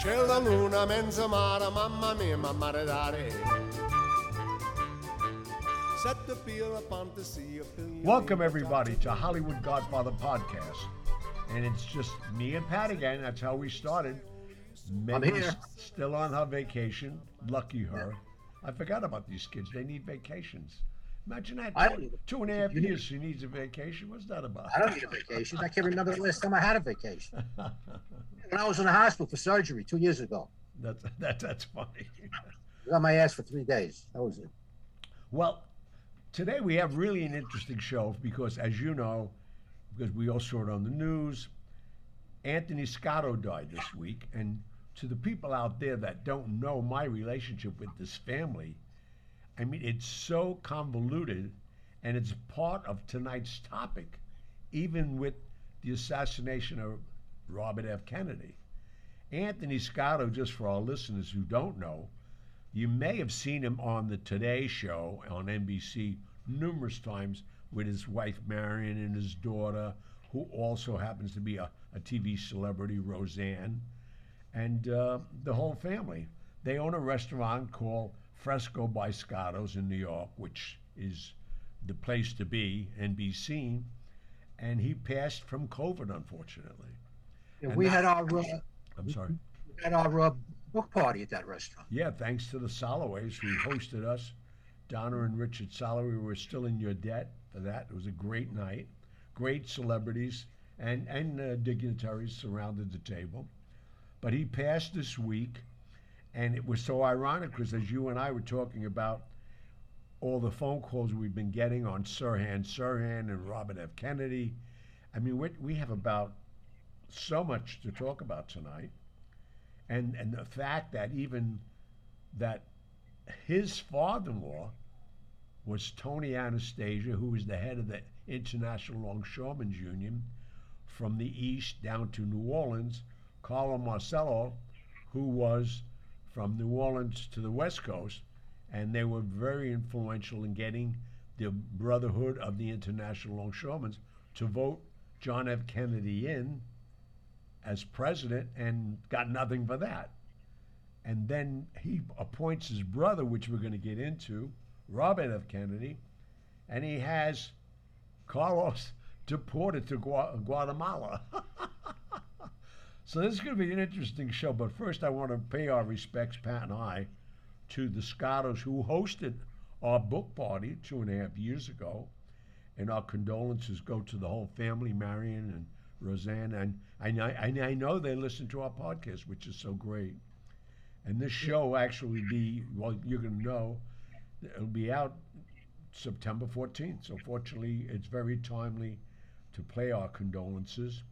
C'è la luna mezza mare, mamma mia, mamma dare. Set the peel upon the sea. Welcome, everybody, to Hollywood Godfather Podcast. And it's just me and Pat again. That's how we started. Megan's here. still on her vacation. Lucky her. I forgot about these kids. They need vacations. Imagine that. I don't need Two and a half years she needs a vacation. What's that about? I don't need a vacation. I can't remember the last time I had a vacation. When I was in the hospital for surgery two years ago, That's, that, that's funny. I got my ass for three days. That was it. Well, today we have really an interesting show because, as you know, because we all saw it on the news, Anthony Scotto died this week. And to the people out there that don't know my relationship with this family, I mean, it's so convoluted and it's part of tonight's topic, even with the assassination of Robert F. Kennedy. Anthony Scotto, just for our listeners who don't know, you may have seen him on the Today Show on NBC numerous times with his wife Marion and his daughter, who also happens to be a, a TV celebrity, Roseanne, and uh, the whole family. They own a restaurant called Fresco by Scotto's in New York, which is the place to be and be seen. And he passed from COVID, unfortunately. Yeah, we had our uh, I'm sorry. we had our uh, book party at that restaurant. Yeah, thanks to the Soloways who hosted us. Donna and Richard Soloway were still in your debt for that. It was a great night. Great celebrities and, and uh, dignitaries surrounded the table. But he passed this week, and it was so ironic because as you and I were talking about all the phone calls we've been getting on Sirhan Sirhan and Robert F. Kennedy, I mean, we we have about so much to talk about tonight and and the fact that even that his father-in-law was Tony Anastasia, who was the head of the International Longshoremen's Union from the east down to New Orleans, Carlo Marcello, who was from New Orleans to the west coast, and they were very influential in getting the Brotherhood of the International Longshoremen to vote John F. Kennedy in as president and got nothing for that. And then he appoints his brother, which we're going to get into, Robert F. Kennedy, and he has Carlos deported to Gua- Guatemala. so this is going to be an interesting show. But first, I want to pay our respects, Pat and I, to the Scottos who hosted our book party two and a half years ago. And our condolences go to the whole family, Marion and Roseanne. And I, know- I, I know they listen to our podcast, which is so great. And this show actually be, well, you're going to know, it'll be out September 14th. So fortunately, it's very timely to play our condolences.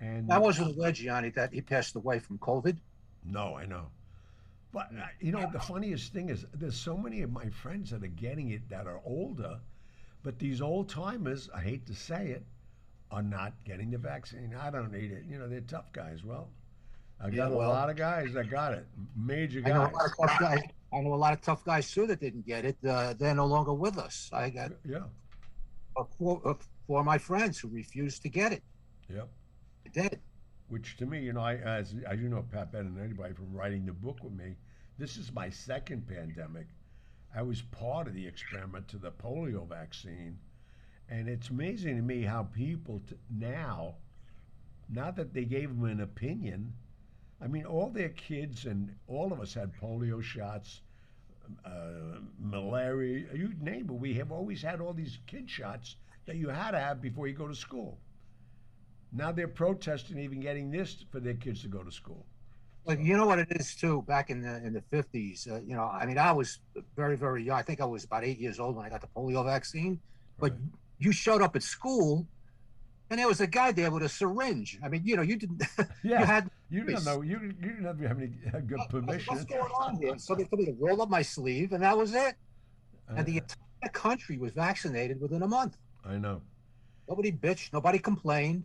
And I wasn't aware, Gianni, that he passed away from COVID. no, I know. But uh, you know, the funniest thing is there's so many of my friends that are getting it that are older, but these old timers, I hate to say it, are not getting the vaccine. I don't need it. You know, they're tough guys. Well, I got Yeah, a lot of guys that got it, major guys. I know a lot of tough guys. I know a lot of tough guys too that didn't get it. Uh, they're no longer with us. I got Yeah, four, uh, four my friends who refused to get it. yep. They did. Which to me, you know, I as as you know, Pat better than anybody from writing the book with me. This is my second pandemic. I was part of the experiment to the polio vaccine, and it's amazing to me how people t- now, not that they gave them an opinion, I mean, all their kids and all of us had polio shots, uh, malaria, you name it. We have always had all these kid shots that you had to have before you go to school. Now they're protesting even getting this for their kids to go to school. But you know what it is too. Back in the in the fifties, uh, you know, I mean, I was very very young. I think I was about eight years old when I got the polio vaccine. But Right. You showed up at school, and there was a guy there with a syringe. I mean, you know, you didn't. Yeah, you had you didn't know you you didn't have any uh, good permission. What's going on here? Somebody told me to roll up my sleeve, and that was it. And the Uh, entire country was vaccinated within a month. I know, Nobody bitched. Nobody complained.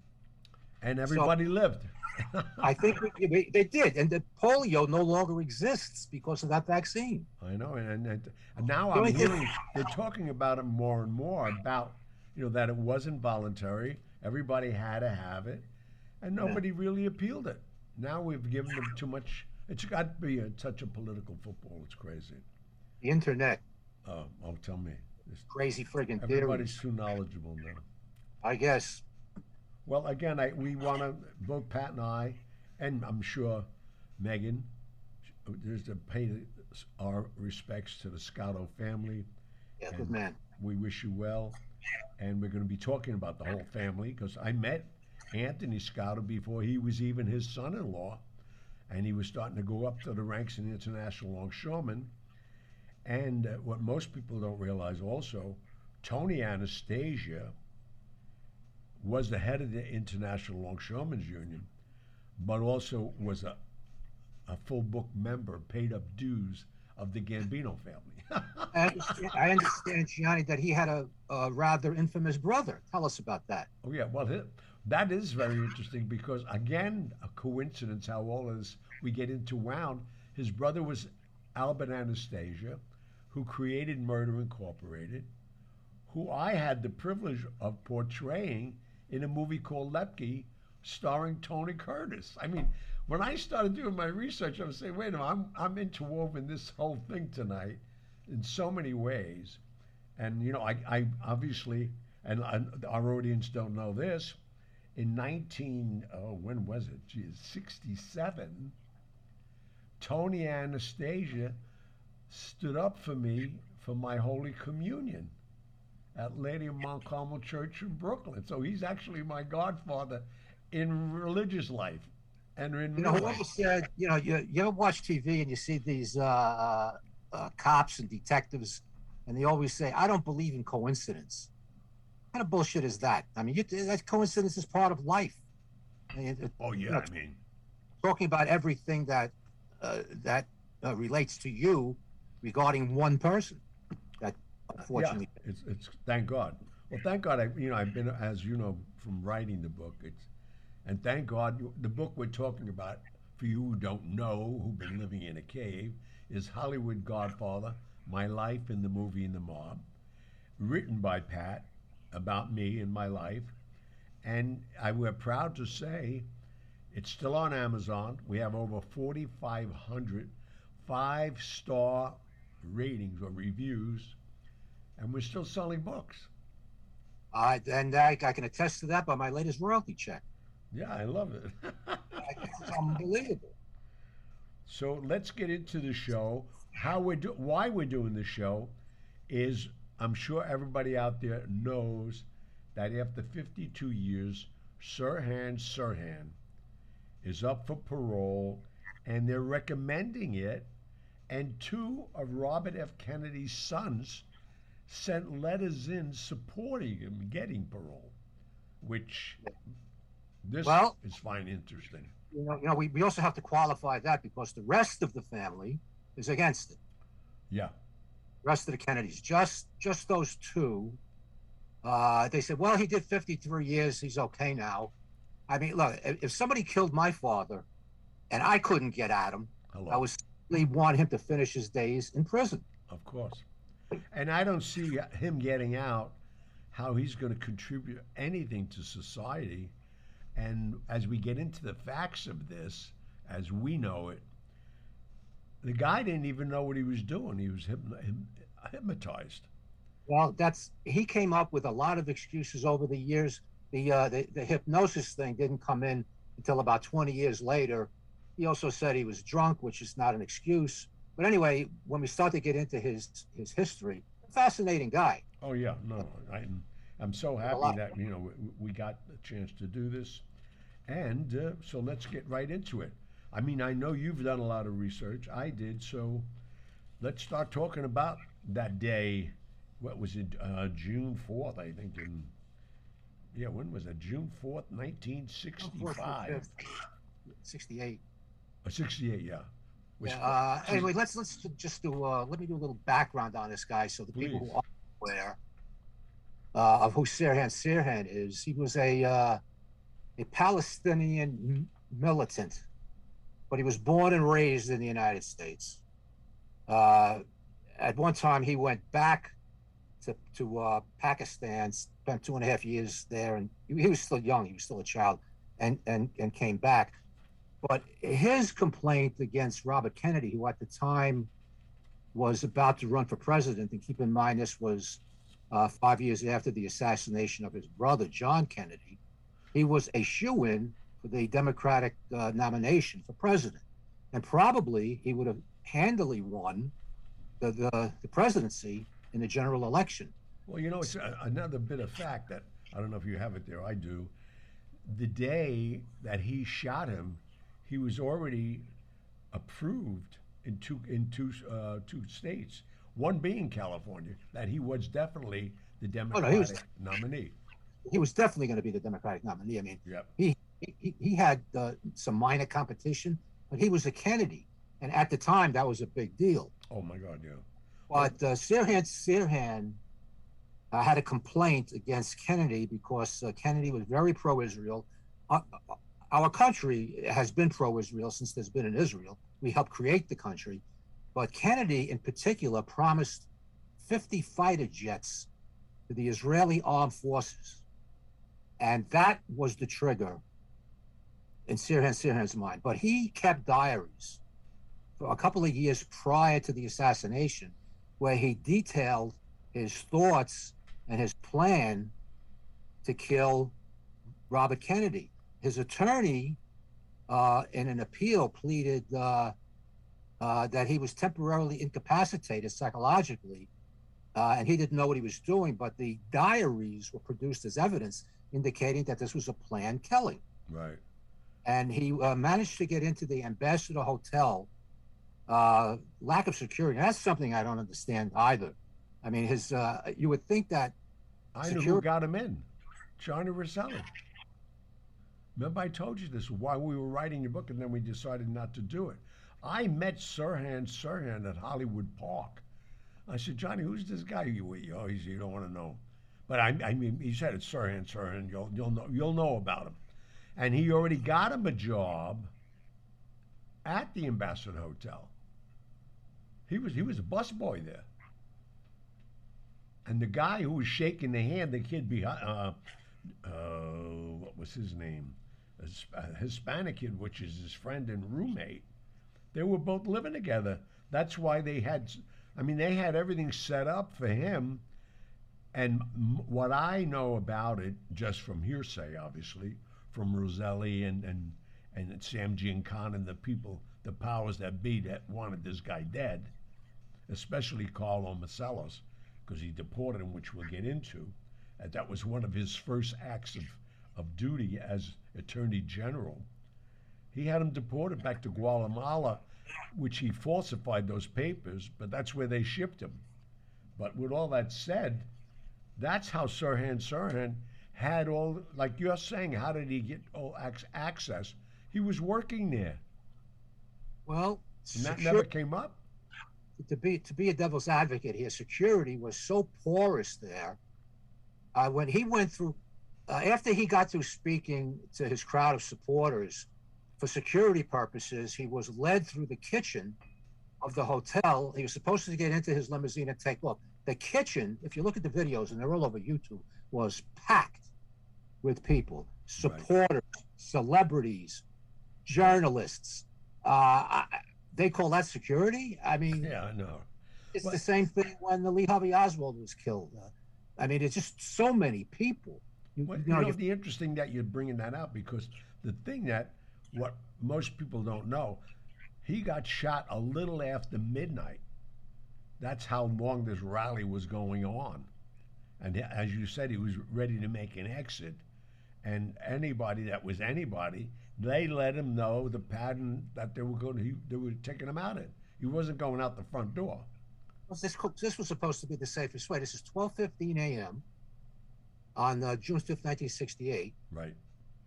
and everybody lived. I think we, we, they did, and the polio no longer exists because of that vaccine. I know, and, and, and now I'm hearing they're talking about it more and more about you know that it wasn't voluntary. Everybody had to have it, and nobody really appealed it. Now we've given them too much. It's got to be a, such a political football. It's crazy. The internet, Oh, oh, tell me. This, crazy friggin' everybody's theories. too knowledgeable now. I guess. Well, again, I, we want to both Pat and I, and I'm sure Megan, there's to pay our respects to the Scotto family. Yeah, good man. We wish you well, and we're going to be talking about the whole family because I met Anthony Scotto before he was even his son-in-law, and he was starting to go up to the ranks in the international longshoremen. And uh, what most people don't realize also, Tony Anastasia was the head of the International Longshoremen's Union, but also was a, a full book member, paid up dues of the Gambino family. I understand, I understand, Gianni, that he had a, a rather infamous brother. Tell us about that. Oh yeah, well that is very interesting because again, a coincidence how all of this we get into wound. His brother was Albert Anastasia, who created Murder Incorporated, who I had the privilege of portraying in a movie called Lepke, starring Tony Curtis. I mean, when I started doing my research, I was saying, wait a minute, I'm I'm interwoven this whole thing tonight in so many ways. And you know, I, I obviously, and, and our audience don't know this. In 19, oh, when was it? Geez, 67. Tony Anastasia stood up for me for my Holy Communion at Lady of Mount Carmel Church in Brooklyn. So he's actually my godfather in religious life and in You know, real life. whoever said, you know, you, you ever watch TV and you see these uh, uh, cops and detectives, and they always say, I don't believe in coincidence. What kind of bullshit is that? I mean, you, that coincidence is part of life. I mean, it- Oh you yeah, know, I mean, talking about everything that uh, that uh, relates to you regarding one person. That unfortunately, Yeah, it's, it's thank God. Well, thank God. I you know I've been as you know from writing the book. It's and thank God the book we're talking about for you who don't know who've been living in a cave is Hollywood Godfather: My Life in the Movie and the Mob, written by Pat about me and my life, and I we're proud to say it's still on Amazon. We have over 4,500 five star ratings or reviews, and we're still selling books. uh, and I, I can attest to that by my latest royalty check. Yeah, I love it. It's unbelievable. so let's get into the show. How we do, why we're doing the show, is I'm sure everybody out there knows that after 52 years, Sirhan Sirhan is up for parole, and they're recommending it. And two of Robert F. Kennedy's sons sent letters in supporting him getting parole, which this Well- is fine interesting. You know, you know, we, we also have to qualify that because the rest of the family is against it. Yeah. rest of the Kennedys, just just those two. Uh, they said, well, he did 53 years. He's okay now. I mean, look, if, if somebody killed my father and I couldn't get at him, Hello. I would certainly want him to finish his days in prison. Of course. And I don't see him getting out how he's going to contribute anything to society. And as we get into the facts of this, as we know it, the guy didn't even know what he was doing. He was hypnotized. Well, that's he came up with a lot of excuses over the years. The uh, the, the hypnosis thing didn't come in until about 20 years later. He also said he was drunk, which is not an excuse. But anyway, when we start to get into his his history, fascinating guy. Oh yeah, no, I, I'm so happy that you know we, we got a chance to do this, and uh, so let's get right into it. I mean, I know you've done a lot of research. I did, so let's start talking about that day. What was it? Uh, June fourth, I think. In yeah, when was it? June fourth, nineteen sixty-five. 68. Or sixty-eight, yeah. Yeah, uh, anyway, let's let's just do uh, let me do a little background on this guy so the people who are aware uh, of who Sirhan Sirhan is. He was a uh, a Palestinian militant, but he was born and raised in the United States. Uh, at one time, he went back to to uh, Pakistan, spent two and a half years there, and he, he was still young. He was still a child, and and and came back. But his complaint against Robert Kennedy, who at the time was about to run for president, and keep in mind this was uh, five years after the assassination of his brother, John Kennedy, he was a shoe in for the Democratic uh, nomination for president. And probably he would have handily won the, the, the presidency in the general election. Well, you know, it's a, another bit of fact that I don't know if you have it there. I do. The day that he shot him, he was already approved in two in two uh, two states. One being California, that he was definitely the Democratic Oh, he was- nominee. He was definitely going to be the Democratic nominee. I mean, Yep. he he, he had uh, some minor competition, but he was a Kennedy, and at the time that was a big deal. Oh my God, yeah. But uh, Sirhan Sirhan uh, had a complaint against Kennedy because uh, Kennedy was very pro-Israel. Uh, uh, our country has been pro-Israel since there's been an Israel. We helped create the country, but Kennedy, in particular, promised 50 fighter jets to the Israeli armed forces, and that was the trigger in Sirhan Sirhan's mind. But he kept diaries for a couple of years prior to the assassination where he detailed his thoughts and his plan to kill Robert Kennedy. His attorney, uh, in an appeal, pleaded uh, uh, that he was temporarily incapacitated psychologically, uh, and he didn't know what he was doing. But the diaries were produced as evidence, indicating that this was a planned killing. Right. And he uh, managed to get into the Ambassador Hotel uh, lack of security. That's something I don't understand either. I mean, his uh, you would think that I knew who got him in. Johnny Roselli. Remember, I told you this while we were writing your book, and then we decided not to do it. I met Sirhan Sirhan at Hollywood Park. I said, Johnny, who's this guy you? Oh, you don't want to know. But I, I mean, he said it's Sirhan Sirhan. You'll, you'll know, you'll know about him. And he already got him a job at the Ambassador Hotel. He was, he was a busboy there. And the guy who was shaking the hand, the kid behind, uh, uh, what was his name? A Hispanic kid, which is his friend and roommate. They were both living together. That's why they had, I mean, they had everything set up for him. And what I know about it, just from hearsay, obviously, from Roselli and, and, and Sam Giancana and the people, the powers that be that wanted this guy dead, especially Carlos Marcello, because he deported him, which we'll get into. And that was one of his first acts of, of duty as Attorney General. He had him deported back to Guatemala, which he falsified those papers, but that's where they shipped him. But with all that said, that's how Sirhan Sirhan had all, like you're saying, how did he get all access? He was working there, well, and that never came up. to be to be a devil's advocate here, security was so porous there. Uh, when he went through, uh, after he got through speaking to his crowd of supporters, for security purposes, he was led through the kitchen of the hotel. He was supposed to get into his limousine and take off. The kitchen, if you look at the videos, and they're all over YouTube, was packed with people, supporters, celebrities, journalists. Uh, I, they call that security. I mean, Yeah, I know. it's Well- the same thing when the Lee Harvey Oswald was killed. Uh, I mean, it's just so many people. You, Well, you you know, know, you- the interesting that you're bringing that out because the thing that what most people don't know, he got shot a little after midnight. That's how long this rally was going on, and as you said, he was ready to make an exit, and anybody that was anybody, they let him know the pattern that they were going to, he, they were taking him out in. He wasn't going out the front door. this this was supposed to be the safest way. This is 12:15 a.m. on uh, June 5th, 1968, Right.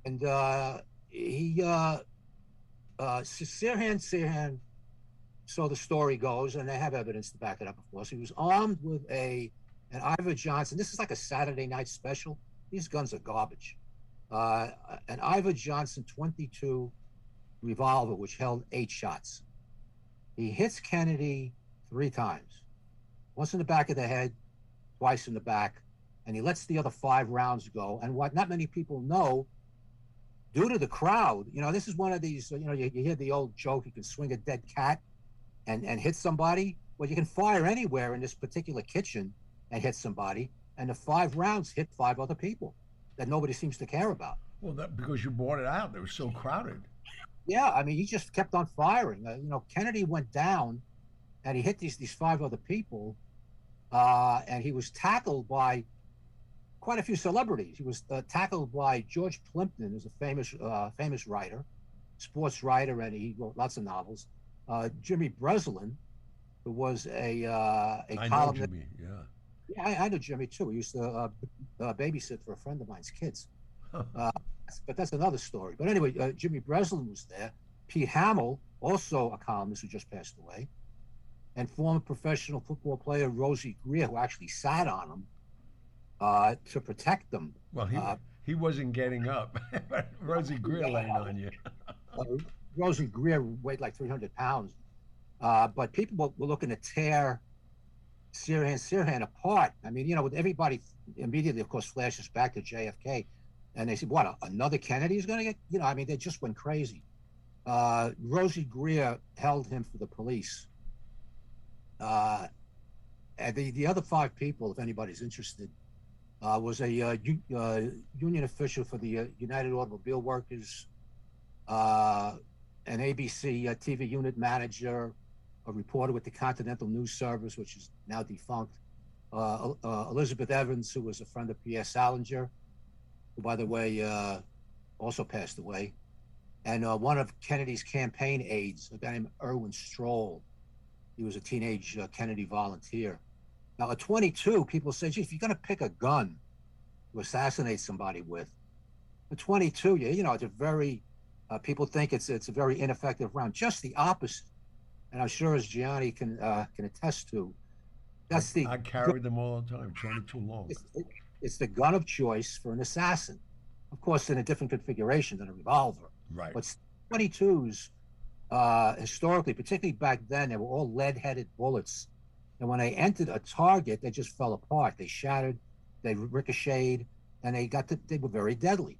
and uh, he uh, uh, Sirhan Sirhan. So the story goes, and they have evidence to back it up. Of course, he was armed with a an Iver Johnson. This is like a Saturday night special. These guns are garbage. Uh, an Iver Johnson 22 revolver, which held eight shots. He hits Kennedy three times, once in the back of the head, twice in the back, and he lets the other five rounds go. And what not many people know, due to the crowd, you know, this is one of these, you know, you, you hear the old joke, you can swing a dead cat and, and hit somebody. Well, you can fire anywhere in this particular kitchen and hit somebody. And the five rounds hit five other people that nobody seems to care about. Well, that because you brought it out, it was so crowded. Yeah, I mean, he just kept on firing. Uh, you know, Kennedy went down, and he hit these these five other people, uh, and he was tackled by quite a few celebrities. He was uh, tackled by George Plimpton, who's a famous uh, famous writer, sports writer, and he wrote lots of novels. Uh, Jimmy Breslin, who was a uh, a I know columnist. Jimmy. Yeah. Yeah, I, I know Jimmy too. He used to uh, uh, babysit for a friend of mine's kids. Uh, but that's another story. But anyway, uh, Jimmy Breslin was there. Pete Hamill, also a columnist who just passed away, and former professional football player Rosey Grier, who actually sat on him uh, to protect them. Well, he Uh, he wasn't getting up. Rosey Grier laying on you. Uh, Rosey Grier weighed like 300 pounds. Uh, but people were, were looking to tear Sirhan Sirhan apart. I mean, you know, with everybody immediately, of course, flashes back to JFK. And they said, what, another Kennedy is going to get, you know, I mean, they just went crazy. Uh, Rosey Grier held him for the police. Uh, and the, the other five people, if anybody's interested, uh, was a uh, u- uh, union official for the uh, United Automobile Workers, uh, an ABC uh, TV unit manager, a reporter with the Continental News Service, which is now defunct, Elizabeth Evans, who was a friend of Pierre Salinger, who, by the way, also passed away, and one of Kennedy's campaign aides, a guy named Irwin Stroll. He was a teenage Kennedy volunteer. Now, at 22, people say, gee, if you're going to pick a gun to assassinate somebody with, at 22, you, you know, it's a very, uh, people think it's it's a very ineffective round. Just the opposite. And I'm sure, as Gianni can uh, can attest to, that's the I carried them all the time, 22 long. it's, it- it's the gun of choice for an assassin. Of course, in a different configuration than a revolver. Right. But 22s, uh, historically, particularly back then, they were all lead-headed bullets, and when they entered a target, they just fell apart. They shattered, they ricocheted, and they got to, they were very deadly.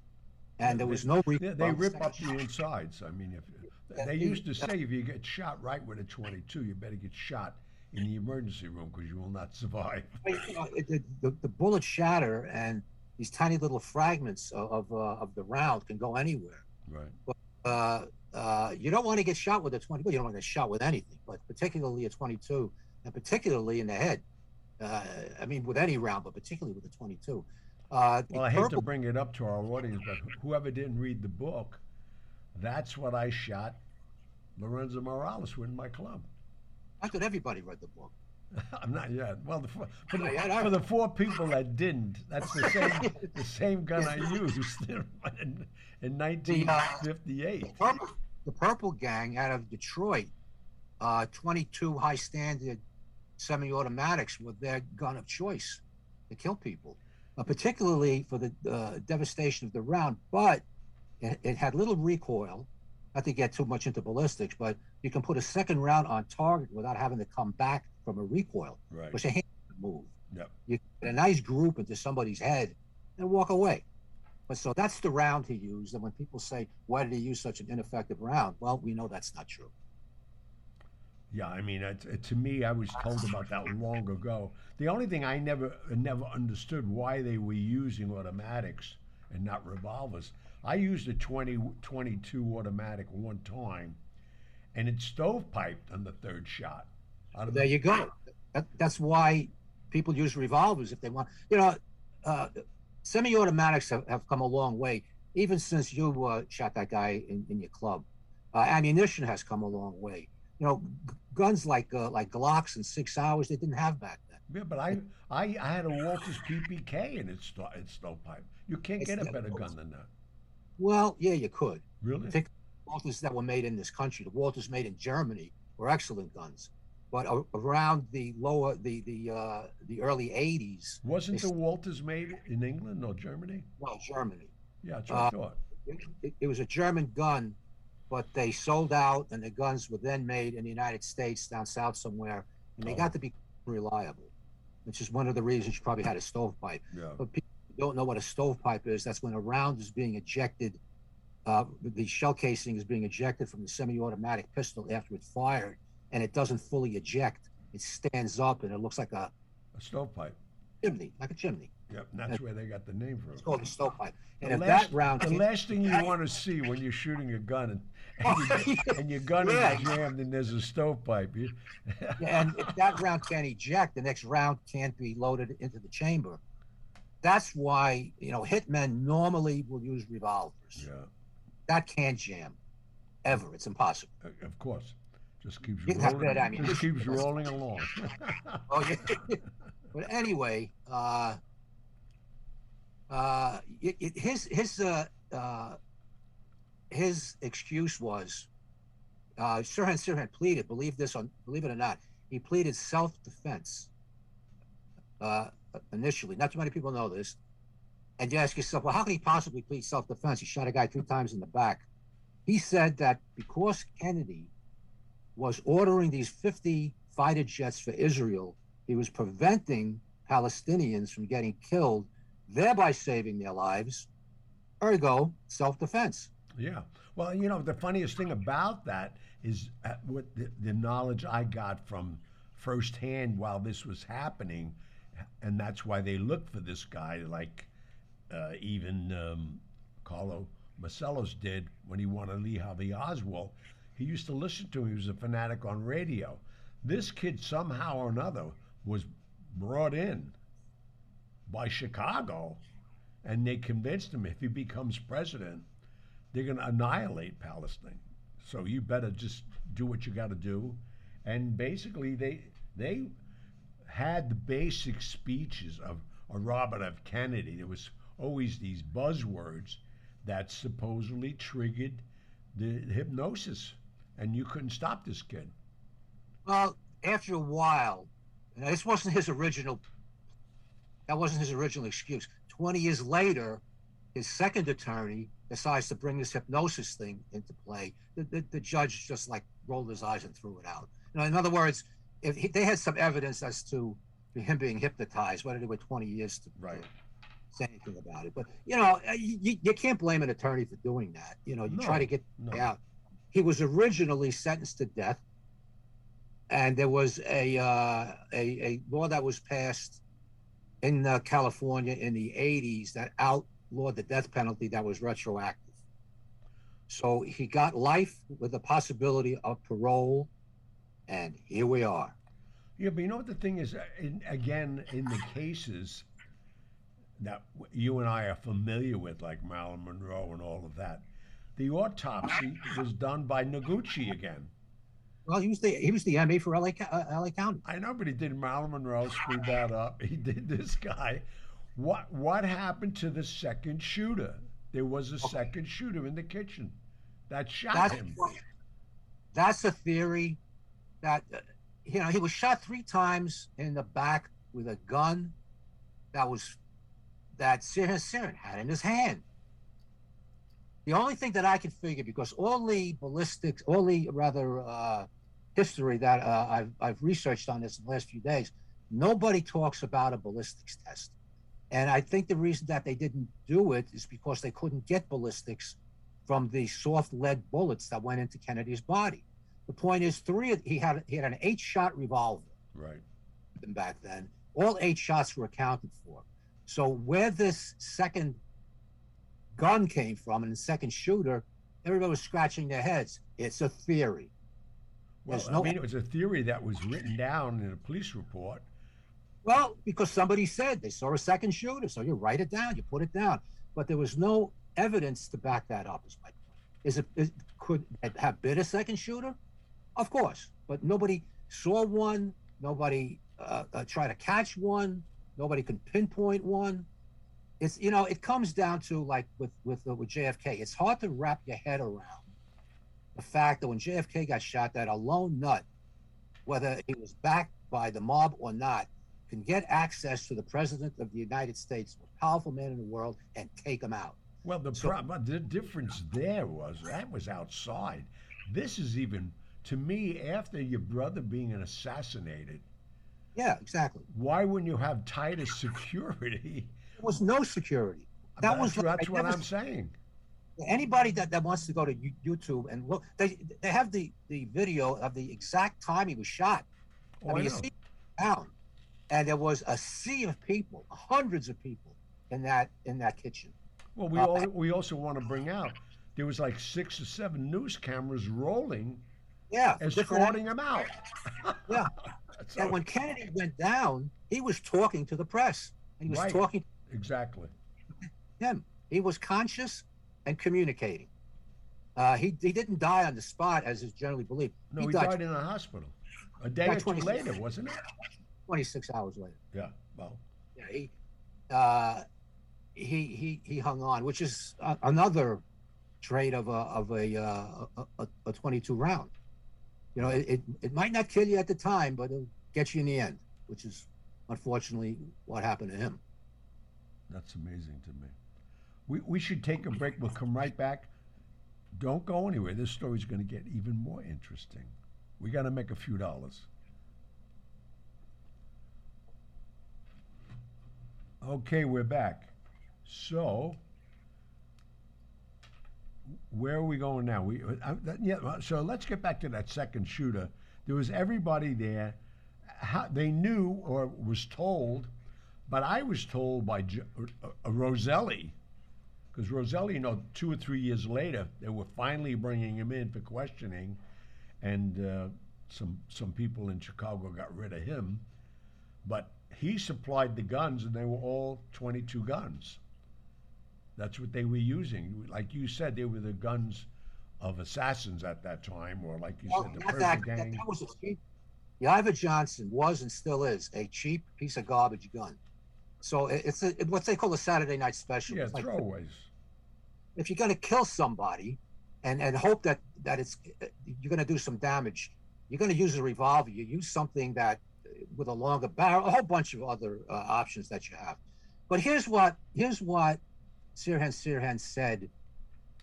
And there was no They, they rip up the insides. I mean, if they used to say if you get shot right with a 22, you better get shot in the emergency room because you will not survive. you know, it, it, the, the bullets shatter, and these tiny little fragments of of, uh, of the round can go anywhere. Right. uh, uh, you don't want to get shot with a 20 well you don't want to get shot with anything but particularly a 22 and particularly in the head uh, i mean with any round but particularly with the 22 uh, Well, I hate to bring it up to our audience, but whoever didn't read the book, that's what I shot Lorenzo Morales with in my club. i thought everybody read the book I'm not yet. Well, the, for, for, the, Yeah, yeah, I- for the four people that didn't, that's the same the same gun I used in, in 1958. the purple, the purple gang out of detroit uh, 22 high standard semi-automatics were their gun of choice to kill people uh, particularly for the uh, devastation of the round but it, it had little recoil. Not to get too much into ballistics but you can put a second round on target without having to come back from a recoil Right. which a hand can move. Yep. you get a nice group into somebody's head and walk away. But so that's the round he used and when people say why did he use such an ineffective round? Well we know that's not true Yeah, I mean, it, it, to me, I was told about that long ago. The only thing I never never understood why they were using automatics and not revolvers. I used a 20, 22 automatic one time, and it stovepiped on the third shot. There know. you go that, that's why people use revolvers if they want you know uh, semi-automatics have, have come a long way even since you uh, shot that guy in, in your club uh, ammunition has come a long way you know g- guns like uh, like glocks and Sig Sauers they didn't have back then Yeah, but I, I I had a Walther PPK and it's it's stovepipe. You can't It's get a better gun than that. well yeah you could Really? Think- Walters that were made in this country, the Walters made in Germany, were excellent guns. But a- around the lower, the the uh, the early '80s, Wasn't the Walters made in England or Germany? well, Germany, Yeah, that's what I Uh, thought. it, it, it was a German gun, but they sold out, and the guns were then made in the United States down south somewhere, and they Oh. got to be reliable, which is one of the reasons you probably had a stovepipe. Yeah. But people don't know what a stovepipe is. That's when a round is being ejected uh, the shell casing is being ejected from the semi-automatic pistol after it's fired, and it doesn't fully eject. It stands up, and it looks like a A stovepipe. chimney, like a chimney. Yep, and that's where they got the name from. It's called a stovepipe. And The if last, that round, the last thing you want to see when you're shooting a gun and, and, you, and your gun Yeah. is jammed and there's a stovepipe, you, Yeah, and if that round can't eject, the next round can't be loaded into the chamber. That's why you know hitmen normally will use revolvers. yeah, That can't jam, ever. It's impossible. uh, of course, just keeps You rolling, just keeps rolling along. Oh yeah. but anyway, uh, uh, his his uh, uh, his excuse was uh, Sirhan Sirhan pleaded. Believe this on believe it or not, he pleaded self defense. Uh, initially, not too many people know this. And you ask yourself, well, how can he possibly plead self defense? He shot a guy three times in the back. He said that because Kennedy was ordering these 50 fighter jets for Israel, he was preventing Palestinians from getting killed, thereby saving their lives. Ergo, self defense. Yeah. Well, you know, the funniest thing about that is uh, what the, the knowledge I got from firsthand while this was happening, and that's why they looked for this guy, like uh, even um, Carlos Marcello did when he wanted Lee Harvey Oswald. He used to listen to him. He was a fanatic on radio. This kid, somehow or another, was brought in by Chicago, and they convinced him if he becomes president, they're going to annihilate Palestine. So you better just do what you got to do. And basically, they they had the basic speeches of, of Robert F. Kennedy. There was always these buzzwords that supposedly triggered the hypnosis, and you couldn't stop this kid. Well, after a while, this wasn't his original. That wasn't his original excuse. Twenty years later, his second attorney decides to bring this hypnosis thing into play. The, the, the judge just like rolled his eyes and threw it out. You know, in other words, if he, they had some evidence as to him being hypnotized, whether they were 20 years to, Right. say anything about it. But you know, uh, you, you can't blame an attorney for doing that. You know, you try to get no. out. He was originally sentenced to death, and there was a uh, a, a law that was passed in uh, California in the 80s that outlawed the death penalty that was retroactive. So he got life with the possibility of parole, and here we are. Yeah, but you know what the thing is? uh, In, again, in the cases that you and I are familiar with, like Marilyn Monroe and all of that, the autopsy was done by Noguchi again. Well, he was the he was the MA for LA, uh, LA County. I know, but he did Marilyn Monroe, screwed that up. He did this guy. What what happened to the second shooter? There was a second shooter in the kitchen that shot That's him. that's a theory that uh, you know he was shot three times in the back with a gun that was that Sirhan Sirhan had in his hand. The only thing that I can figure, because all the ballistics, all the rather uh, history that uh, I've, I've researched on this in the last few days, nobody talks about a ballistics test. And I think the reason that they didn't do it is because they couldn't get ballistics from the soft lead bullets that went into Kennedy's body. The point is, three of- he had he had an eight shot revolver Right. back then. All eight shots were accounted for. So where this second gun came from and the second shooter, everybody was scratching their heads. It's a theory. Well, There's I no- mean, it was a theory that was written down in a police report. Well, because somebody said they saw a second shooter, so you write it down, you put it down. But there was no evidence to back that up. Is my point. Is it is, could it have been a second shooter? Of course, but nobody saw one. Nobody uh, uh, tried to catch one. Nobody could pinpoint one. It's you know it comes down to like with with uh, with JFK. It's hard to wrap your head around the fact that when JFK got shot, that a lone nut, whether he was backed by the mob or not, can get access to the president of the United States, most powerful man in the world, and take him out. Well, the So- problem, the difference there was that was outside. This is even to me after your brother being assassinated. Yeah, exactly. Why wouldn't you have tighter security? There was no security. That that's was that's I what never- I'm saying. Anybody that, that wants to go to YouTube and look, they they have the the video of the exact time he was shot. Oh, I I mean, you see down, and there was a sea of people, hundreds of people in that in that kitchen. Well, we Uh, all, we also want to bring out there was like six or seven news cameras rolling, Yeah, escorting him out. Yeah. So- And when Kennedy went down, he was talking to the press. He was Right. talking exactly. him. He was conscious and communicating. Uh, he, he didn't die on the spot, as is generally believed. No, he, he died, died in a hospital a day or two later, wasn't it? 26 hours later. Yeah. Well, Yeah, he, uh, he, he, he hung on, which is a, another trait of a, of a, uh, a, a, a 22 round. You know, it, it, it might not kill you at the time, but it'll get you in the end, which is unfortunately what happened to him. that's amazing to me. We we should take a break. We'll come right back. Don't go anywhere. This story's going to get even more interesting. We got to make a few dollars. Okay, we're back. So, where are we going now? We uh, that, yeah. So let's get back to that second shooter. There was everybody there. How, they knew or was told, but I was told by Jo- uh, uh, Roselli, because Roselli, you know, two or three years later, they were finally bringing him in for questioning, and uh, some some people in Chicago got rid of him, but he supplied the guns, and they were all 22 guns. That's what they were using. Like you said, they were the guns of assassins at that time, or like you Well, said, the not that, that, Gang. that was a cheap. The Iver Johnson was and still is a cheap piece of garbage gun. So it, it's a, what they call a Saturday night special. yeah, It's like throwaways. If you're going to kill somebody and and hope that that it's you're going to do some damage, you're going to use a revolver. You use something that with a longer barrel, a whole bunch of other uh, options that you have. But here's what here's what Sirhan Sirhan said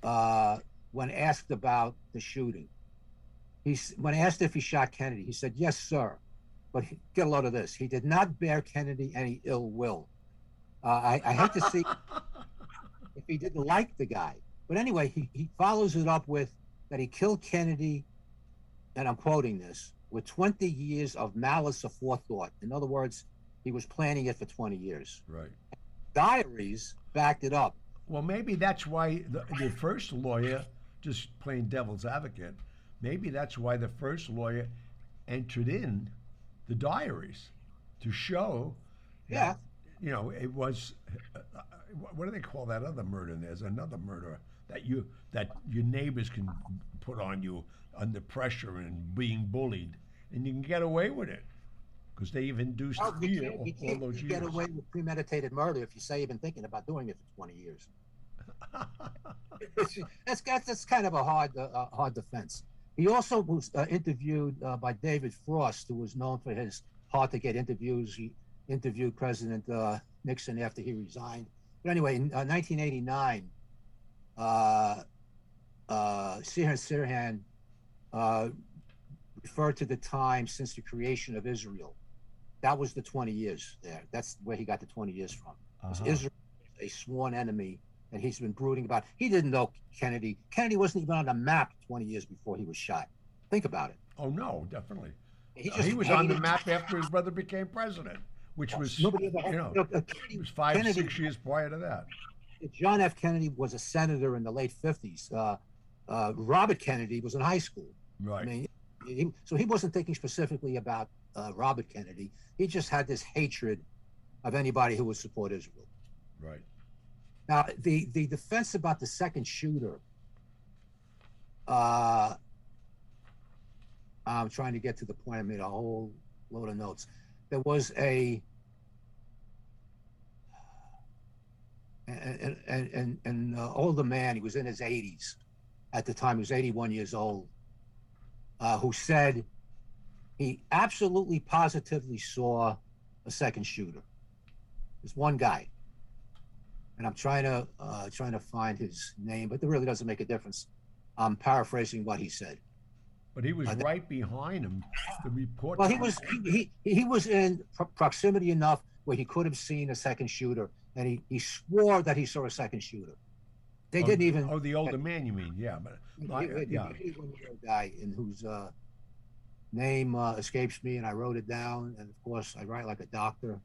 uh, when asked about the shooting. He's when asked if he shot Kennedy, he said, "Yes, sir." But he, get a load of this. He did not bear Kennedy any ill will. Uh, I, I hate to see if he didn't like the guy. But anyway, he, he follows it up with that he killed Kennedy, and I'm quoting this, with 20 years of malice aforethought. In other words, he was planning it for 20 years. Right. Diaries backed it up. Well, maybe that's why the, the first lawyer, just playing devil's advocate, maybe that's why the first lawyer entered in the diaries to show Yeah. You know, it was, what do they call that other murder? There's another murder that you, that your neighbors can put on you under pressure and being bullied, and you can get away with it. Because they have induced Well, you fear can't, you all those get away with premeditated murder if you say you've been thinking about doing it for 20 years. that's, that's that's kind of a hard uh, uh, hard defense. He also was uh, interviewed uh, by David Frost, who was known for his hard to get interviews. He interviewed President uh, Nixon after he resigned. But anyway, in uh, 1989, uh, uh, Sirhan Sirhan uh, referred to the time since the creation of Israel. That was the 20 years there. That's where he got the 20 years from. Uh-huh. Israel is a sworn enemy that he's been brooding about. He didn't know Kennedy. Kennedy wasn't even on the map 20 years before he was shot. Think about it. Oh no, definitely. He, Uh, he was on the map after his brother became president, which was Nobody ever, you know you know, Kennedy, was five Kennedy- six years prior to that. John F. Kennedy was a senator in the late 50s. Uh, uh, Robert Kennedy was in high school. Right. I mean, he, so he wasn't thinking specifically about uh, Robert Kennedy. He just had this hatred of anybody who would support Israel. Right. Now, the the defense about the second shooter. Uh, I'm trying to get to the point. I made a whole load of notes. There was a and and an uh, older man. He was in his 80s at the time. He was 81 years old. Uh, who said he absolutely positively saw a second shooter. There's one guy and I'm trying to uh, trying to find his name, but it really doesn't make a difference. I'm paraphrasing what he said. But he was Uh, right behind him. The report. Well, he was he he, he was in pro- proximity enough where he could have seen a second shooter, and he, he swore that he saw a second shooter. They Oh, didn't even. Oh, the older man, you mean? Yeah, but He- he- yeah. he was a guy in whose uh, name uh, escapes me, and I wrote it down. And of course, I write like a doctor,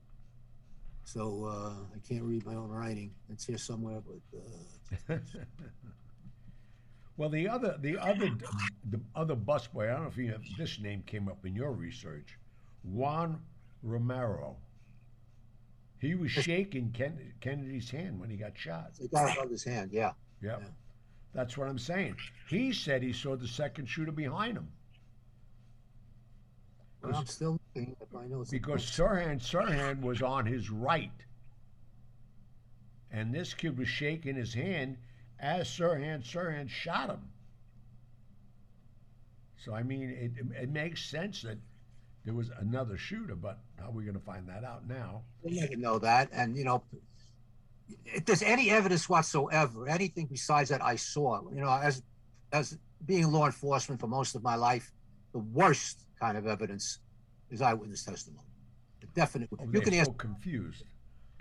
so uh, I can't read my own writing. It's here somewhere, but uh, Well, the other, the other, the other busboy. I don't know if you have, this name came up in your research. Juan Romero. He was shaking Ken, Kennedy's hand when he got shot. guy held his hand. Yeah, Yep. Yeah. That's what I'm saying. He said he saw the second shooter behind him but I'm still looking if I know. because Sirhan Sirhan was on his right, and this kid was shaking his hand as Sirhan Sirhan shot him. So I mean, it it makes sense that there was another shooter, but how are we going to find that out now? We'll never know that. And you know, if there's any evidence whatsoever, anything besides that I saw, you know, as as being law enforcement for most of my life, the worst kind of evidence is eyewitness testimony. The definite. Oh, you can so ask. confused.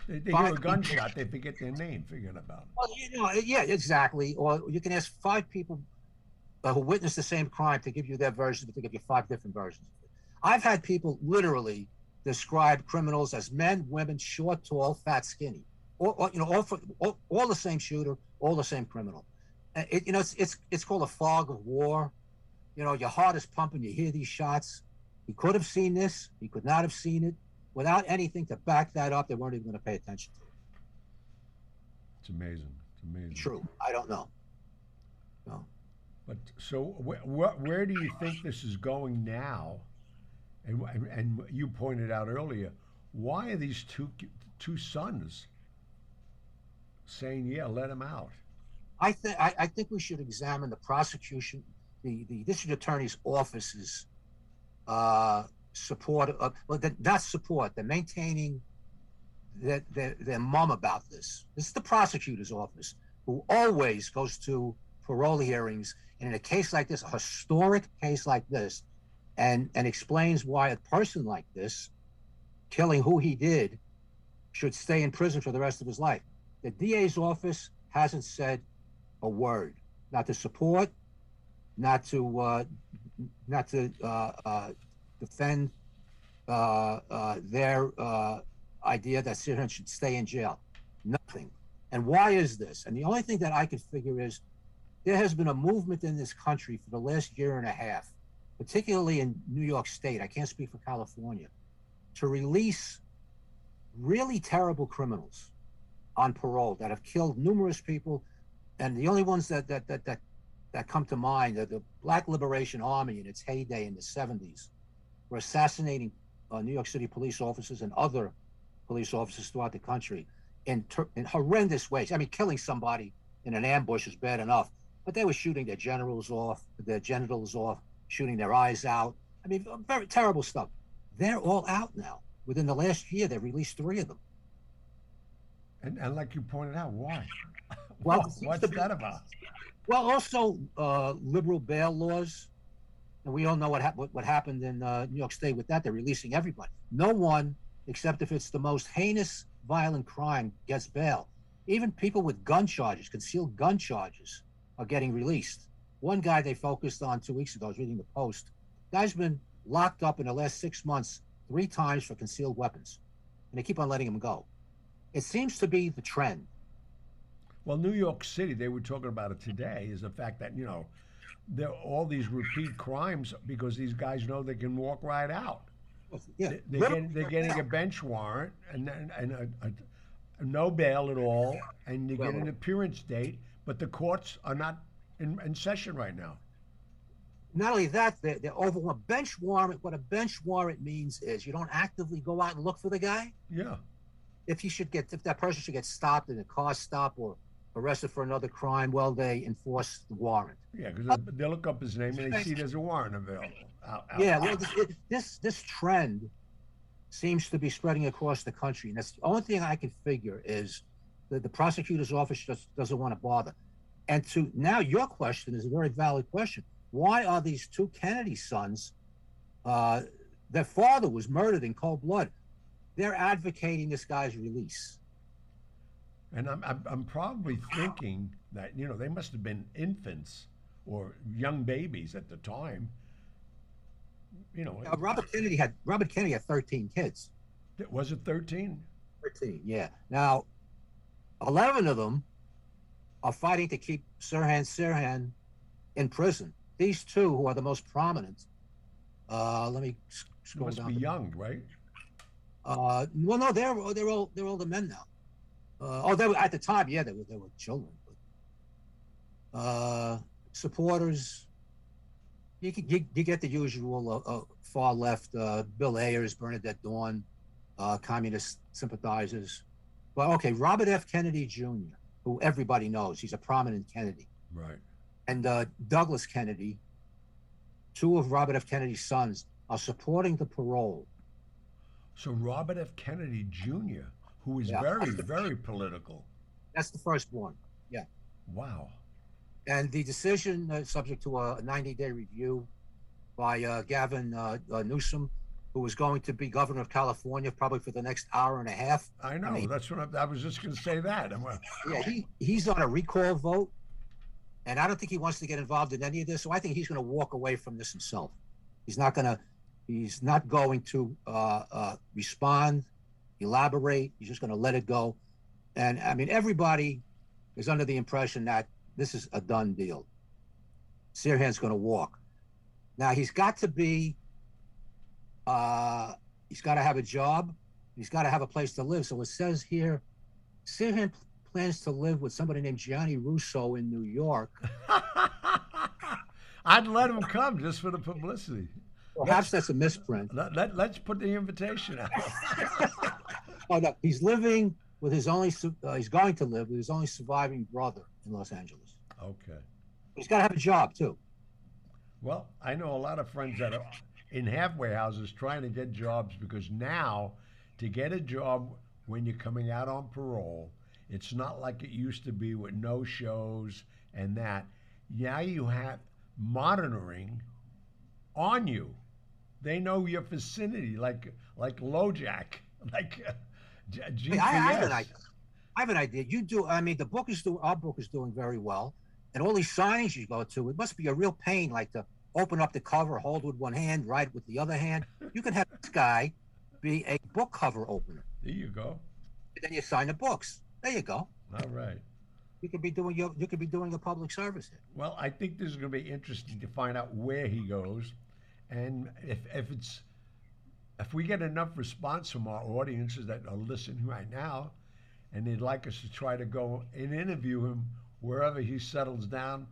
They, they hear a gunshot, they forget their name, forget about it. Well, you know, yeah, exactly. Or you can ask five people uh, who witnessed the same crime to give you their version, but they give you five different versions. I've had people literally describe criminals as men, women, short, tall, fat, skinny, or, or, you know, all, for, all, all the same shooter, all the same criminal. Uh, It, you know, it's, it's it's called a fog of war. You know, your heart is pumping. You hear these shots. He could have seen this. He could not have seen it. Without anything to back that up, they weren't even going to pay attention to it. It's amazing. It's amazing. True. I don't know. No. But so wh- wh- where do you think this is going now? And, and you pointed out earlier, why are these two two sons saying, "Yeah, let him out"? I think I I think we should examine the prosecution, the the district attorney's office's uh, support of well, the, not support, they're maintaining their, their their mum about this. This is the prosecutor's office who always goes to parole hearings, and in a case like this, a historic case like this, and and explains why a person like this, killing who he did, should stay in prison for the rest of his life. The DA's office hasn't said a word, not to support, not to uh, not to uh, uh, defend uh, uh, their uh, idea that Sirhan should stay in jail. Nothing. And why is this? And the only thing that I could figure is there has been a movement in this country for the last year and a half, particularly in New York State. I can't speak for California, to release really terrible criminals on parole that have killed numerous people and the only ones that that that that, that come to mind are the Black Liberation Army in its heyday in the 70s were assassinating uh, New York City police officers and other police officers throughout the country in, ter- in horrendous ways. I mean, killing somebody in an ambush is bad enough, but they were shooting their generals off, their genitals off, shooting their eyes out. I mean, very terrible stuff. They're all out now. Within the last year, they've released three of them. And and like you pointed out, why? Well, What- it seems what's that about? Well, also uh, liberal bail laws, and we all know what, what happened in uh, New York State with that. They're releasing everybody. No one, except if it's the most heinous violent crime, gets bail. Even people with gun charges, concealed gun charges, are getting released. One guy they focused on two weeks ago, I was reading the Post. Guy's been locked up in the last six months three times for concealed weapons, and they keep on letting him go. It seems to be the trend. Well, New York City, they were talking about it today, is the fact that, you know, there are all these repeat crimes because these guys know they can walk right out. Yeah, They- They're, getting, they're getting a bench warrant and, and, and a, a, a no bail at all, and they get an uh, appearance date, but the courts are not in, in session right now. not only that, they're, they're overwhelmed. Bench warrant, what a bench warrant means is you don't actively go out and look for the guy. Yeah. If you should get, if that person should get stopped in a car stop or arrested for another crime, well, they enforce the warrant. Yeah, because they, they look up his name and they see there's a warrant available. Yeah, well, this, this this trend seems to be spreading across the country, and that's the only thing I can figure is that the prosecutor's office just doesn't want to bother. And to now, your question is a very valid question. Why are these two Kennedy sons? Uh, their father was murdered in cold blood. They're advocating this guy's release. And I'm, I'm, I'm probably thinking That you know they must have been infants or young babies at the time. You know, Uh, Robert Kennedy had Robert Kennedy had 13 kids. was it thirteen? 13, yeah. Now, 11 of them are fighting to keep Sirhan Sirhan in prison. These two, who are the most prominent, uh, let me scroll must down. be young, right? Uh, well, no, they're they're all they're older men now. Uh, oh, they were at the time, yeah, they were they were children. But, uh, supporters, you, you you get the usual uh, uh, far left, uh, Bill Ayers, Bernadette Dohrn, uh, communist sympathizers. But okay, Robert F. Kennedy Jr., who everybody knows, he's a prominent Kennedy, Right. and uh, Douglas Kennedy, two of Robert F. Kennedy's sons, are supporting the parole. So Robert F. Kennedy Jr., who is Yeah. very, very political. That's the firstborn. Yeah. Wow. And the decision, uh, subject to a 90 day review by uh, Gavin uh, uh, Newsom, who is going to be governor of California probably for the next hour and a half. I know. mean- That's what I, I was just going to say. That. I'm, uh, Yeah, he, he's on a recall vote. And I don't think he wants to get involved in any of this. So I think he's going to walk away from this himself. He's not going to, he's not going to uh, uh, respond, elaborate. You're just going to let it go. And I mean, everybody is under the impression that this is a done deal. Sirhan's going to walk. Now he's got to be, uh, he's got to have a job. He's got to have a place to live. So it says here, Sirhan plans to live with somebody named Gianni Russo in New York. I'd let him come just for the publicity. Perhaps that's a misprint. Let, let, let's put the invitation out. Oh no, he's living with his only. Uh, he's going to live with his only surviving brother in Los Angeles. okay. He's got to have a job too. Well, I know a lot of friends that are in halfway houses trying to get jobs because now to get a job when you're coming out on parole, it's not like it used to be with no shows and that. Now you have monitoring on you. They know your vicinity, like like LoJack, like G- I, GPS. mean, I, I have an idea. I have an idea. You do. I mean, the book is doing. Our book is doing very well, and all these signings you go to, it must be a real pain. Like to open up the cover, hold with one hand, write with the other hand. You can have this guy be a book cover opener. There you go. And then you sign the books. There you go. All right. You could be doing your. You could be doing a public service here. Well, I think this is going to be interesting to find out where he goes, and if if it's if we get enough response from our audiences that are listening right now, and they'd like us to try to go and interview him wherever he settles down,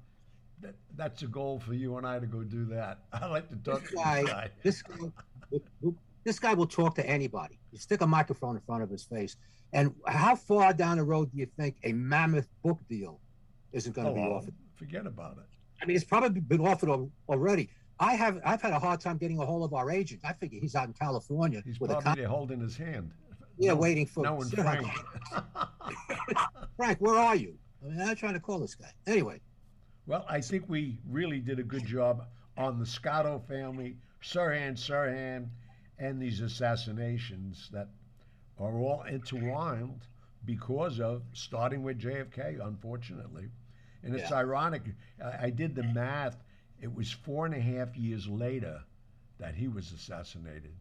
that that's a goal for you and I to go do that. I like to talk This to guy, this guy. this guy, will- this guy will talk to anybody. You stick a microphone in front of his face, and how far down the road do you think a mammoth book deal isn't going to Oh, be offered? forget about it. I mean, it's probably been offered already. I have, I've had a hard time getting a hold of our agent. I figure he's out in California He's with a probably con- holding his hand. yeah, No- waiting for Knowing Sir, Frank. Frank, where are you? I mean, I'm trying to call this guy. Anyway, Well, I think we really did a good job on the Scotto family, Sirhan, Sirhan, and these assassinations that are all intertwined because of starting with JFK, unfortunately. And it's Yeah. ironic. I, I did the math. It was four and a half years later that he was assassinated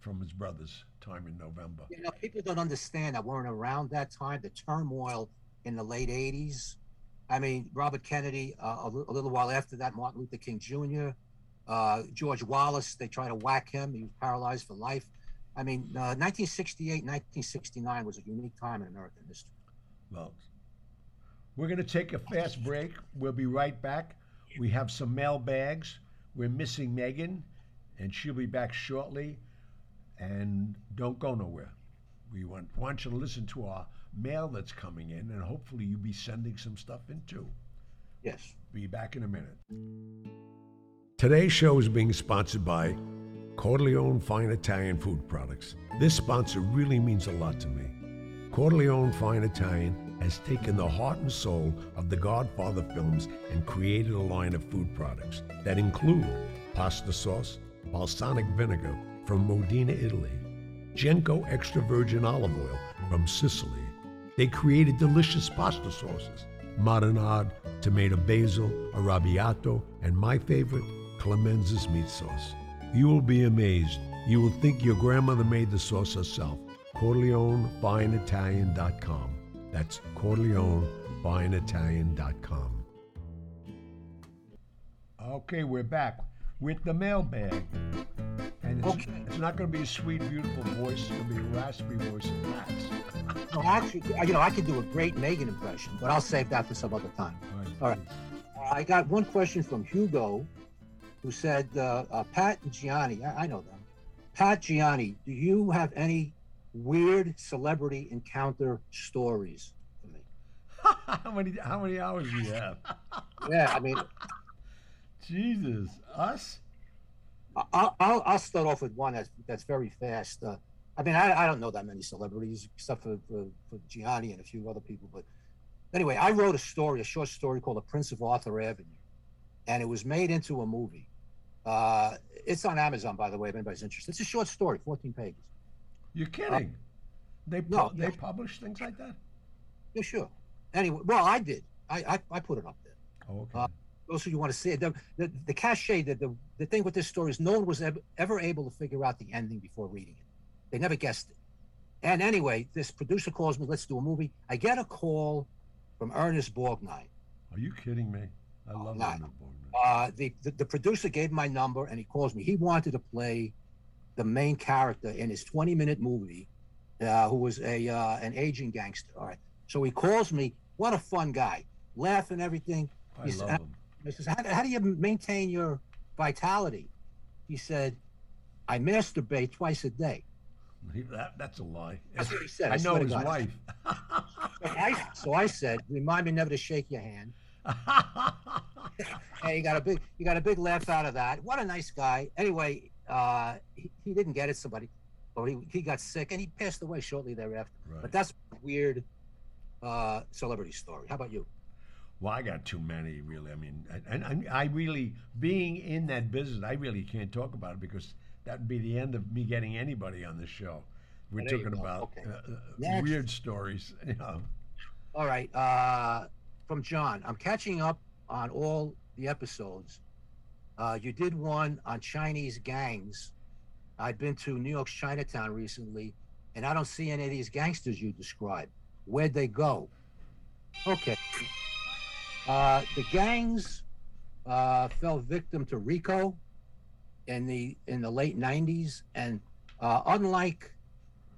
from his brother's time in November. you know, people don't understand that weren't around that time. The turmoil in the late '80s. I mean, Robert Kennedy. Uh, a, a little while after that, Martin Luther King Jr. Uh, George Wallace. They tried to whack him. He was paralyzed for life. I mean, uh, 1968, 1969 was a unique time in American history. Well, we're going to take a fast break. We'll be right back. We have some mail bags. We're missing Megan, and she'll be back shortly. And don't go nowhere. We want, want you to listen to our mail that's coming in, and hopefully you'll be sending some stuff in too. Yes. Be back in a minute. Today's show is being sponsored by Corleone Fine Italian Food Products. This sponsor really means a lot to me. Corleone Fine Italian has taken the heart and soul of the Godfather films and created a line of food products that include pasta sauce, balsamic vinegar from Modena, Italy, Genco extra virgin olive oil from Sicily. They created delicious pasta sauces, marinade, tomato basil, arrabbiato, and my favorite, Clemenza's meat sauce. You will be amazed. You will think your grandmother made the sauce herself. CorleoneFineItalian.com. That's CorleoneFineItalian.com. Okay, we're back with the mailbag. And it's, Okay. it's not going to be a sweet, beautiful voice. It's going to be a raspy voice of Pat's. No, actually, you know, I could do a great Megan impression, but I'll save that for some other time. All right. All right. I got one question from Hugo, who said, uh, uh, Pat and Gianni, I, I know them. Pat Gianni, do you have any weird celebrity encounter stories for me? how many how many hours do you have? Yeah, I mean, Jesus, us? I'll, I'll, I'll start off with one that's that's very fast. Uh, I mean, I, I don't know that many celebrities except for, for, for Gianni and a few other people. But anyway, I wrote a story, a short story called The Prince of Arthur Avenue, and it was made into a movie. Uh, it's on Amazon, by the way, if anybody's interested. It's a short story, 14 pages. You're kidding? they pu- no, they yeah. publish things like that? Yeah, sure. Anyway, well, I did. I, I, I put it up there. Oh, okay. Uh, Those of you want to see it, the, the, the cachet, the, the, the thing with this story is no one was ever, ever able to figure out the ending before reading it. They never guessed it. And anyway, this producer calls me, let's do a movie. I get a call from Ernest Borgnine. Are you kidding me? I love. Leonard Bogner. Uh, the, the, the producer gave my number and he calls me. He wanted to play the main character in his 20 minute movie, uh, who was a uh, an aging gangster. All right. So he calls me. What a fun guy. Laugh and everything. I he's- love him. I says, how, how do you maintain your vitality? He said, I masturbate twice a day. That, that's a lie. That's what he said. I swear know his God. wife. So I, so I said, remind me never to shake your hand. Hey, you got a big, you got a big laugh out of that. What a nice guy. Anyway, uh, he, he didn't get it. Somebody, or he, he got sick and he passed away shortly thereafter. Right. But that's a weird uh, celebrity story. How about you? Well, I got too many, really. I mean, and, and I really, being in that business, I really can't talk about it because that would be the end of me getting anybody on the show. We're There talking about Okay. uh, uh, weird stories. You know. All right. Uh, from John, I'm catching up on all the episodes. Uh, you did one on Chinese gangs. I've been to New York's Chinatown recently, and I don't see any of these gangsters you described. Where'd they go? Okay. Uh, the gangs uh, fell victim to RICO in the in the late '90s, and uh, unlike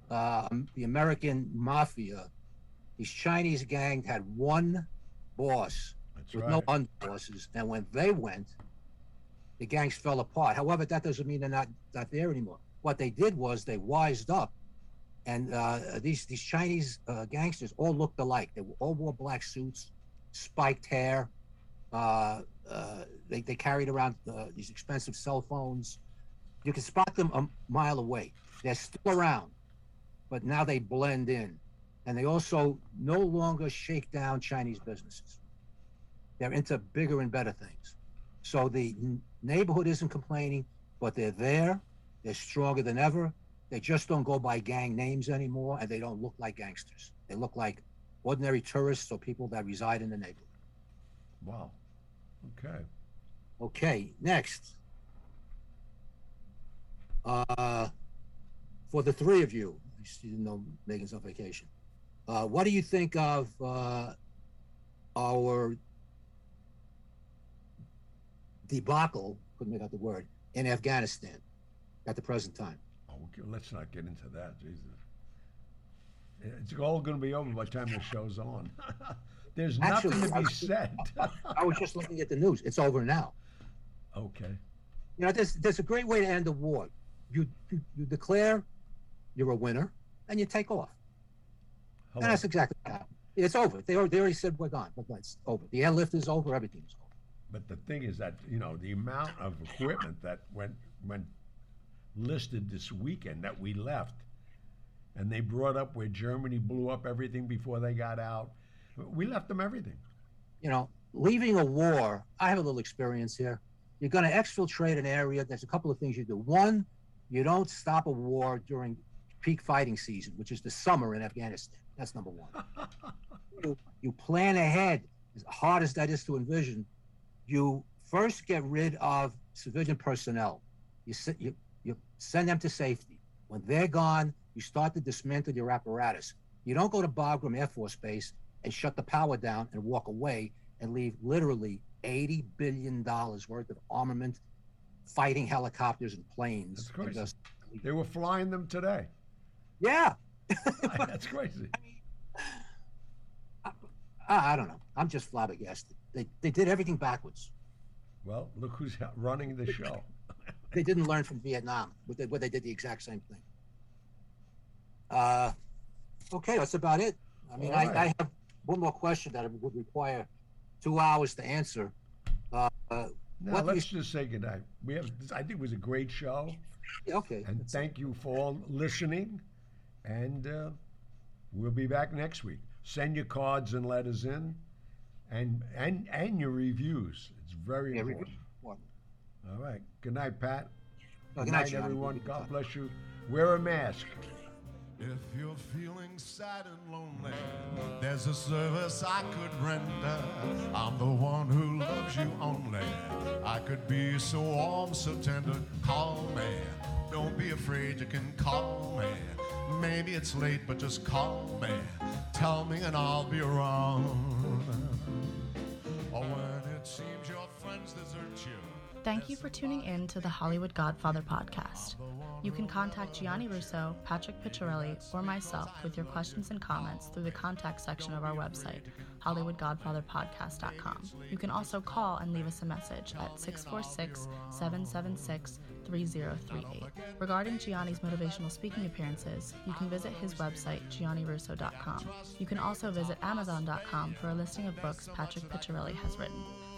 uh, the American mafia, these Chinese gangs had one boss That's with right. no underbosses, and when they went, the gangs fell apart. However, that doesn't mean they're not not there anymore. What they did was they wised up, and uh, these these Chinese uh, gangsters all looked alike. They all wore black suits, spiked hair. Uh, uh, they they carried around uh, these expensive cell phones. You can spot them a mile away. They're still around, but now they blend in, and they also no longer shake down Chinese businesses. They're into bigger and better things. So the neighborhood isn't complaining, but they're there. They're stronger than ever. They just don't go by gang names anymore, and they don't look like gangsters. They look like ordinary tourists or people that reside in the neighborhood. Wow. Okay. Okay, next. Uh, for the three of you, didn't know Megan's on vacation. Uh, what do you think of uh, our debacle? Couldn't make out the word in Afghanistan at the present time. Oh, okay, let's not get into that. Jesus. It's all going to be over by the time the show's on. There's Actually, nothing to be said. I was just looking at the news. It's over now. okay. You know, there's there's a great way to end a war. You you, you declare you're a winner, and you take off. Hello. And that's exactly what happened. It's over. They already, they already said we're gone, but it's over. The airlift is over. Everything's over. But the thing is that you know the amount of equipment that went went listed this weekend that we left, and they brought up where Germany blew up everything before they got out. We left them everything. You know, leaving a war. I have a little experience here. You're going to exfiltrate an area. There's a couple of things you do. One, you don't stop a war during peak fighting season, which is the summer in Afghanistan. That's number one. you, you plan ahead. as hard as that is to envision, you first get rid of civilian personnel. You, you, you send them to safety. When they're gone, you start to dismantle your apparatus. You don't go to Bagram Air Force Base and shut the power down and walk away and leave literally $80 billion worth of armament, fighting helicopters and planes. That's crazy. just- They were flying them today. yeah. That's crazy. I, I don't know. I'm just flabbergasted. They, they did everything backwards. Well, look who's running the show. They didn't learn from Vietnam, where they, where they did the exact same thing. Uh, okay, that's about it. I mean, All I. I have one more question that would require two hours to answer. Uh, uh, Now do you- let's just say goodnight. We have. I think it was a great show, yeah, okay. and thank you for all listening. And uh, we'll be back next week. Send your cards and letters in, and and and your reviews. It's very Yeah, important. review- important. All right. Good night, Pat. Oh, Good night, night, everyone. Good God talk. bless you. Wear a mask. If you're feeling sad and lonely, there's a service I could render. I'm the one who loves you only. I could be so warm, so tender. Call me. Don't be afraid, you can call me. Maybe it's late, but just call me. Tell me and I'll be around. Thank you for tuning in to the Hollywood Godfather podcast. You can contact Gianni Russo, Patrick Picciarelli, or myself with your questions and comments through the contact section of our website, HollywoodGodfatherPodcast.com. You can also call and leave us a message at 646 776 3038. Regarding Gianni's motivational speaking appearances, you can visit his website, giannirusso.com. You can also visit Amazon.com for a listing of books Patrick Picciarelli has written.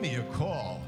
give me a call.